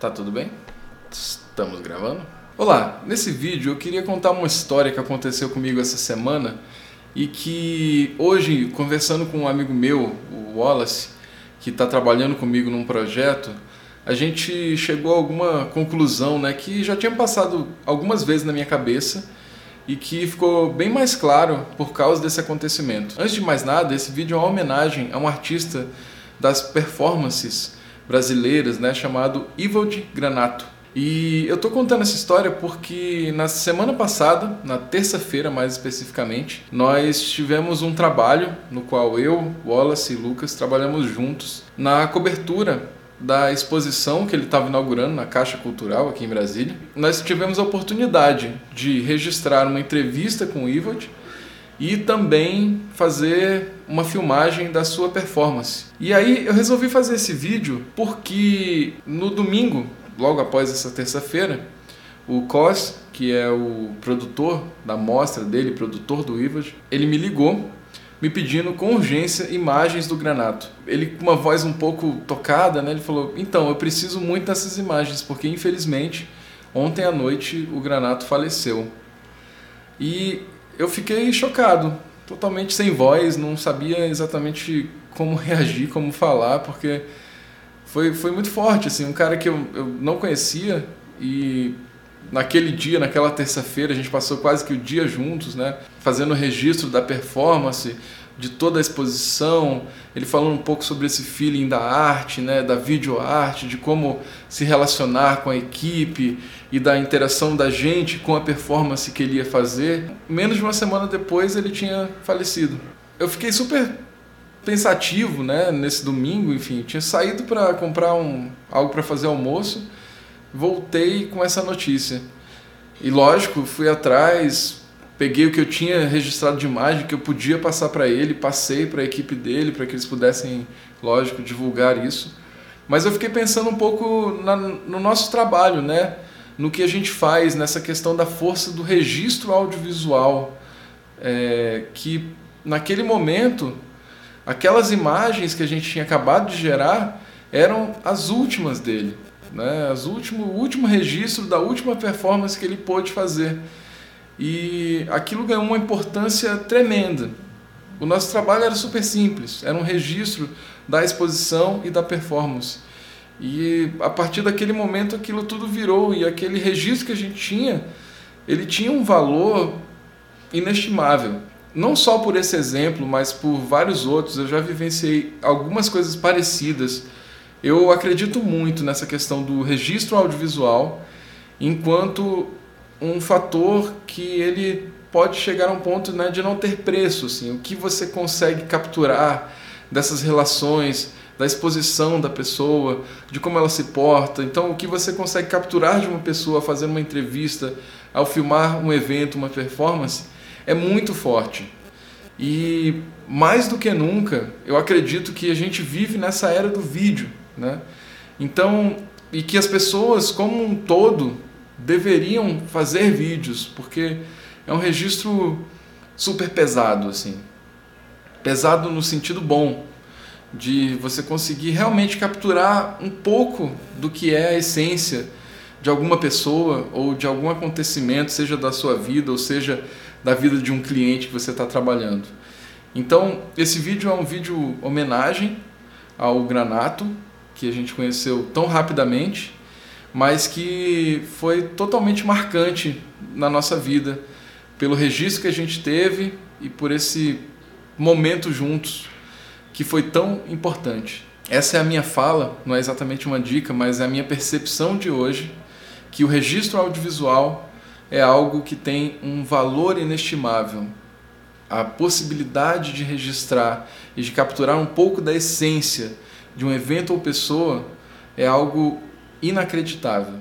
Tá tudo bem? Estamos gravando? Olá, nesse vídeo eu queria contar uma história que aconteceu comigo essa semana e que hoje, conversando com um amigo meu, o Wallace, que está trabalhando comigo num projeto, a gente chegou a alguma conclusão né, que já tinha passado algumas vezes na minha cabeça e que ficou bem mais claro por causa desse acontecimento. Antes de mais nada, esse vídeo é uma homenagem a um artista das performances brasileiras, né, chamado Ivold Granato. E eu tô contando essa história porque na semana passada, na terça-feira mais especificamente, nós tivemos um trabalho no qual eu, Wallace e Lucas trabalhamos juntos na cobertura da exposição que ele estava inaugurando na Caixa Cultural aqui em Brasília. Nós tivemos a oportunidade de registrar uma entrevista com o Ivold e também fazer uma filmagem da sua performance. E aí eu resolvi fazer esse vídeo porque no domingo, logo após essa terça-feira, o Cos, que é o produtor da mostra dele, produtor do Ivold, ele me ligou me pedindo com urgência imagens do Granato. Ele com uma voz um pouco tocada, né? Ele falou: "Então, eu preciso muito dessas imagens porque infelizmente ontem à noite o Granato faleceu". E eu fiquei chocado, totalmente sem voz, não sabia exatamente como reagir, como falar, porque foi, foi muito forte, assim, um cara que eu, eu não conhecia e naquele dia, naquela terça-feira, a gente passou quase que o dia juntos, né? Fazendo o registro da performance, de toda a exposição, ele falando um pouco sobre esse feeling da arte, né, da videoarte, de como se relacionar com a equipe e da interação da gente com a performance que ele ia fazer. Menos de uma semana depois ele tinha falecido. Eu fiquei super pensativo, né, nesse domingo, enfim, tinha saído para comprar um algo para fazer almoço voltei com essa notícia. E lógico, fui atrás, peguei o que eu tinha registrado de imagem que eu podia passar para ele, passei para a equipe dele para que eles pudessem, lógico, divulgar isso. Mas eu fiquei pensando um pouco na, no nosso trabalho, né? No que a gente faz nessa questão da força do registro audiovisual, é, que naquele momento aquelas imagens que a gente tinha acabado de gerar eram as últimas dele né? As último, o último registro da última performance que ele pôde fazer. E aquilo ganhou uma importância tremenda. O nosso trabalho era super simples, era um registro da exposição e da performance. E a partir daquele momento aquilo tudo virou e aquele registro que a gente tinha, ele tinha um valor inestimável. Não só por esse exemplo, mas por vários outros. Eu já vivenciei algumas coisas parecidas eu acredito muito nessa questão do registro audiovisual enquanto um fator que ele pode chegar a um ponto né, de não ter preço. Assim, o que você consegue capturar dessas relações, da exposição da pessoa, de como ela se porta. Então, o que você consegue capturar de uma pessoa fazendo uma entrevista, ao filmar um evento, uma performance, é muito forte. E mais do que nunca, eu acredito que a gente vive nessa era do vídeo. Né? Então, e que as pessoas como um todo deveriam fazer vídeos, porque é um registro super pesado assim. Pesado no sentido bom, de você conseguir realmente capturar um pouco do que é a essência de alguma pessoa ou de algum acontecimento, seja da sua vida ou seja da vida de um cliente que você está trabalhando. Então, esse vídeo é um vídeo homenagem ao Granato, que a gente conheceu tão rapidamente, mas que foi totalmente marcante na nossa vida, pelo registro que a gente teve e por esse momento juntos que foi tão importante. Essa é a minha fala, não é exatamente uma dica, mas é a minha percepção de hoje que o registro audiovisual é algo que tem um valor inestimável. A possibilidade de registrar e de capturar um pouco da essência de um evento ou pessoa é algo inacreditável.